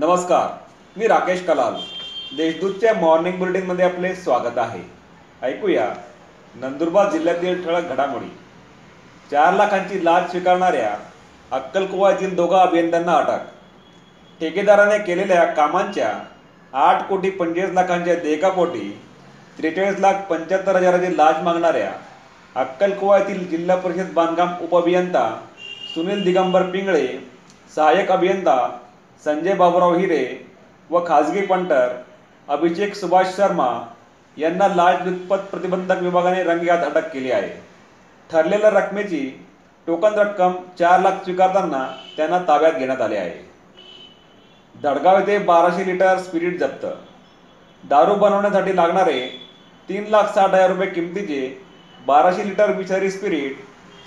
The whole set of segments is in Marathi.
नमस्कार मी राकेश कलाल. देशदूतच्या मॉर्निंग बुलेटिनमध्ये आपले स्वागत आहे. ऐकूया नंदुरबार जिल्ह्यातील ठळक घडामोडी. चार लाखांची लाच स्वीकारणाऱ्या अक्कलकुवा येथील दोघा अभियंत्यांना अटक. ठेकेदाराने केलेल्या कामांच्या आठ कोटी पंचेचाळीस लाखांच्या देयकापोटी त्रेचाळीस लाख पंच्याहत्तर हजाराची लाच मागणाऱ्या अक्कलकुवा येथील जिल्हा परिषद बांधकाम उपअभियंता सुनील दिगंबर पिंगळे सहाय्यक अभियंता संजय बाबुराव हिरे व खाजगी पंटर अभिषेक सुभाष शर्मा यांना लाचलुचपत प्रतिबंधक विभागाने रंगेहात अटक केली आहे. ठरलेल्या रकमेची टोकन रक्कम चार लाख स्वीकारताना त्यांना ताब्यात घेण्यात आले आहे. धडगाव येथे बाराशे लिटर स्पिरिट जप्त. दारू बनवण्यासाठी लागणारे तीन लाख साठ हजार रुपये किमतीचे बाराशे लिटर विषारी स्पिरिट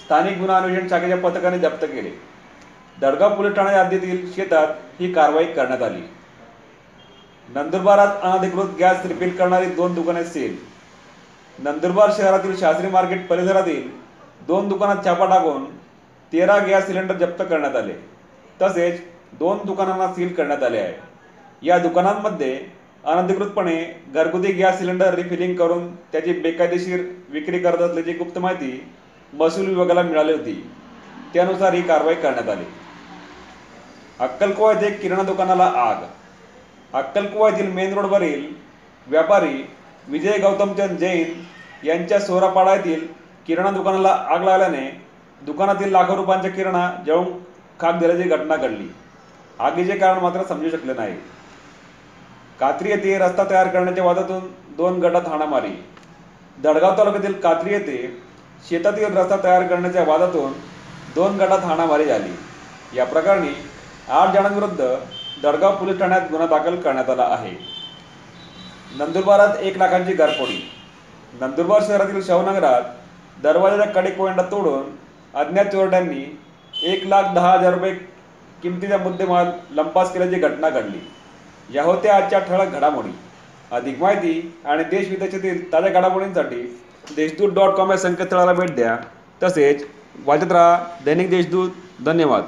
स्थानिक गुन्हा अन्वेषण शाखेच्या पथकाने जप्त केले. दडगाव पोलीस ठाणे हद्दीतील शेतात ही कारवाई करण्यात आली. नंदुरबारात अनधिकृत गॅस रिफिल करणारी दोन दुकाने सील नंदुरबार शहरातील शास्त्री मार्केट परिसरातील दोन दुकानात छापा टाकून तेरा गॅस सिलेंडर जप्त करण्यात आले. तसेच दोन दुकानांना सील करण्यात आले आहे. या दुकानांमध्ये अनधिकृतपणे घरगुती गॅस सिलेंडर रिफिलिंग करून त्याची बेकायदेशीर विक्री करत असल्याची गुप्त माहिती महसूल विभागाला मिळाली होती. त्यानुसार ही कारवाई करण्यात आली. अक्कलकुवा येथे किराणा दुकानाला आग. अक्कलकुवा येथील मेन रोडवरील व्यापारी विजय गौतमचंद जैन यांच्या सोरापाडा येथील किराणा दुकानाला आग लागल्याने दुकानातील लाखो रुपयांचा किराणा जळून खाक दिल्याची घटना घडली. आगीचे कारण मात्र समजू शकले नाही. कात्री येथे रस्ता तयार करण्याच्या वादातून दोन गटात हाणामारी. दडगाव तालुक्यातील कात्री येथे शेतातील रस्ता तयार करण्याच्या वादातून दोन गटात हाणामारी झाली. या प्रकरणी आठ जणांविरुद्ध दडगाव पोलीस ठाण्यात गुन्हा दाखल करण्यात आला आहे. नंदुरबारात एक लाखांची घरफोडी नंदुरबार शहरातील शवनगरात दरवाजाचा कडे कोयंडा तोडून अज्ञात चोरट्यांनी एक लाख दहा हजार रुपये किमतीचा मुद्देमाल लंपास केल्याची घटना घडली. या होत्या आजच्या ठळक घडामोडी. अधिक माहिती आणि देश विदेशातील ताज्या घडामोडींसाठी देशदूत डॉट कॉम या संकेतस्थळाला भेट द्या. तसेच वाचत राहा दैनिक देशदूत. धन्यवाद.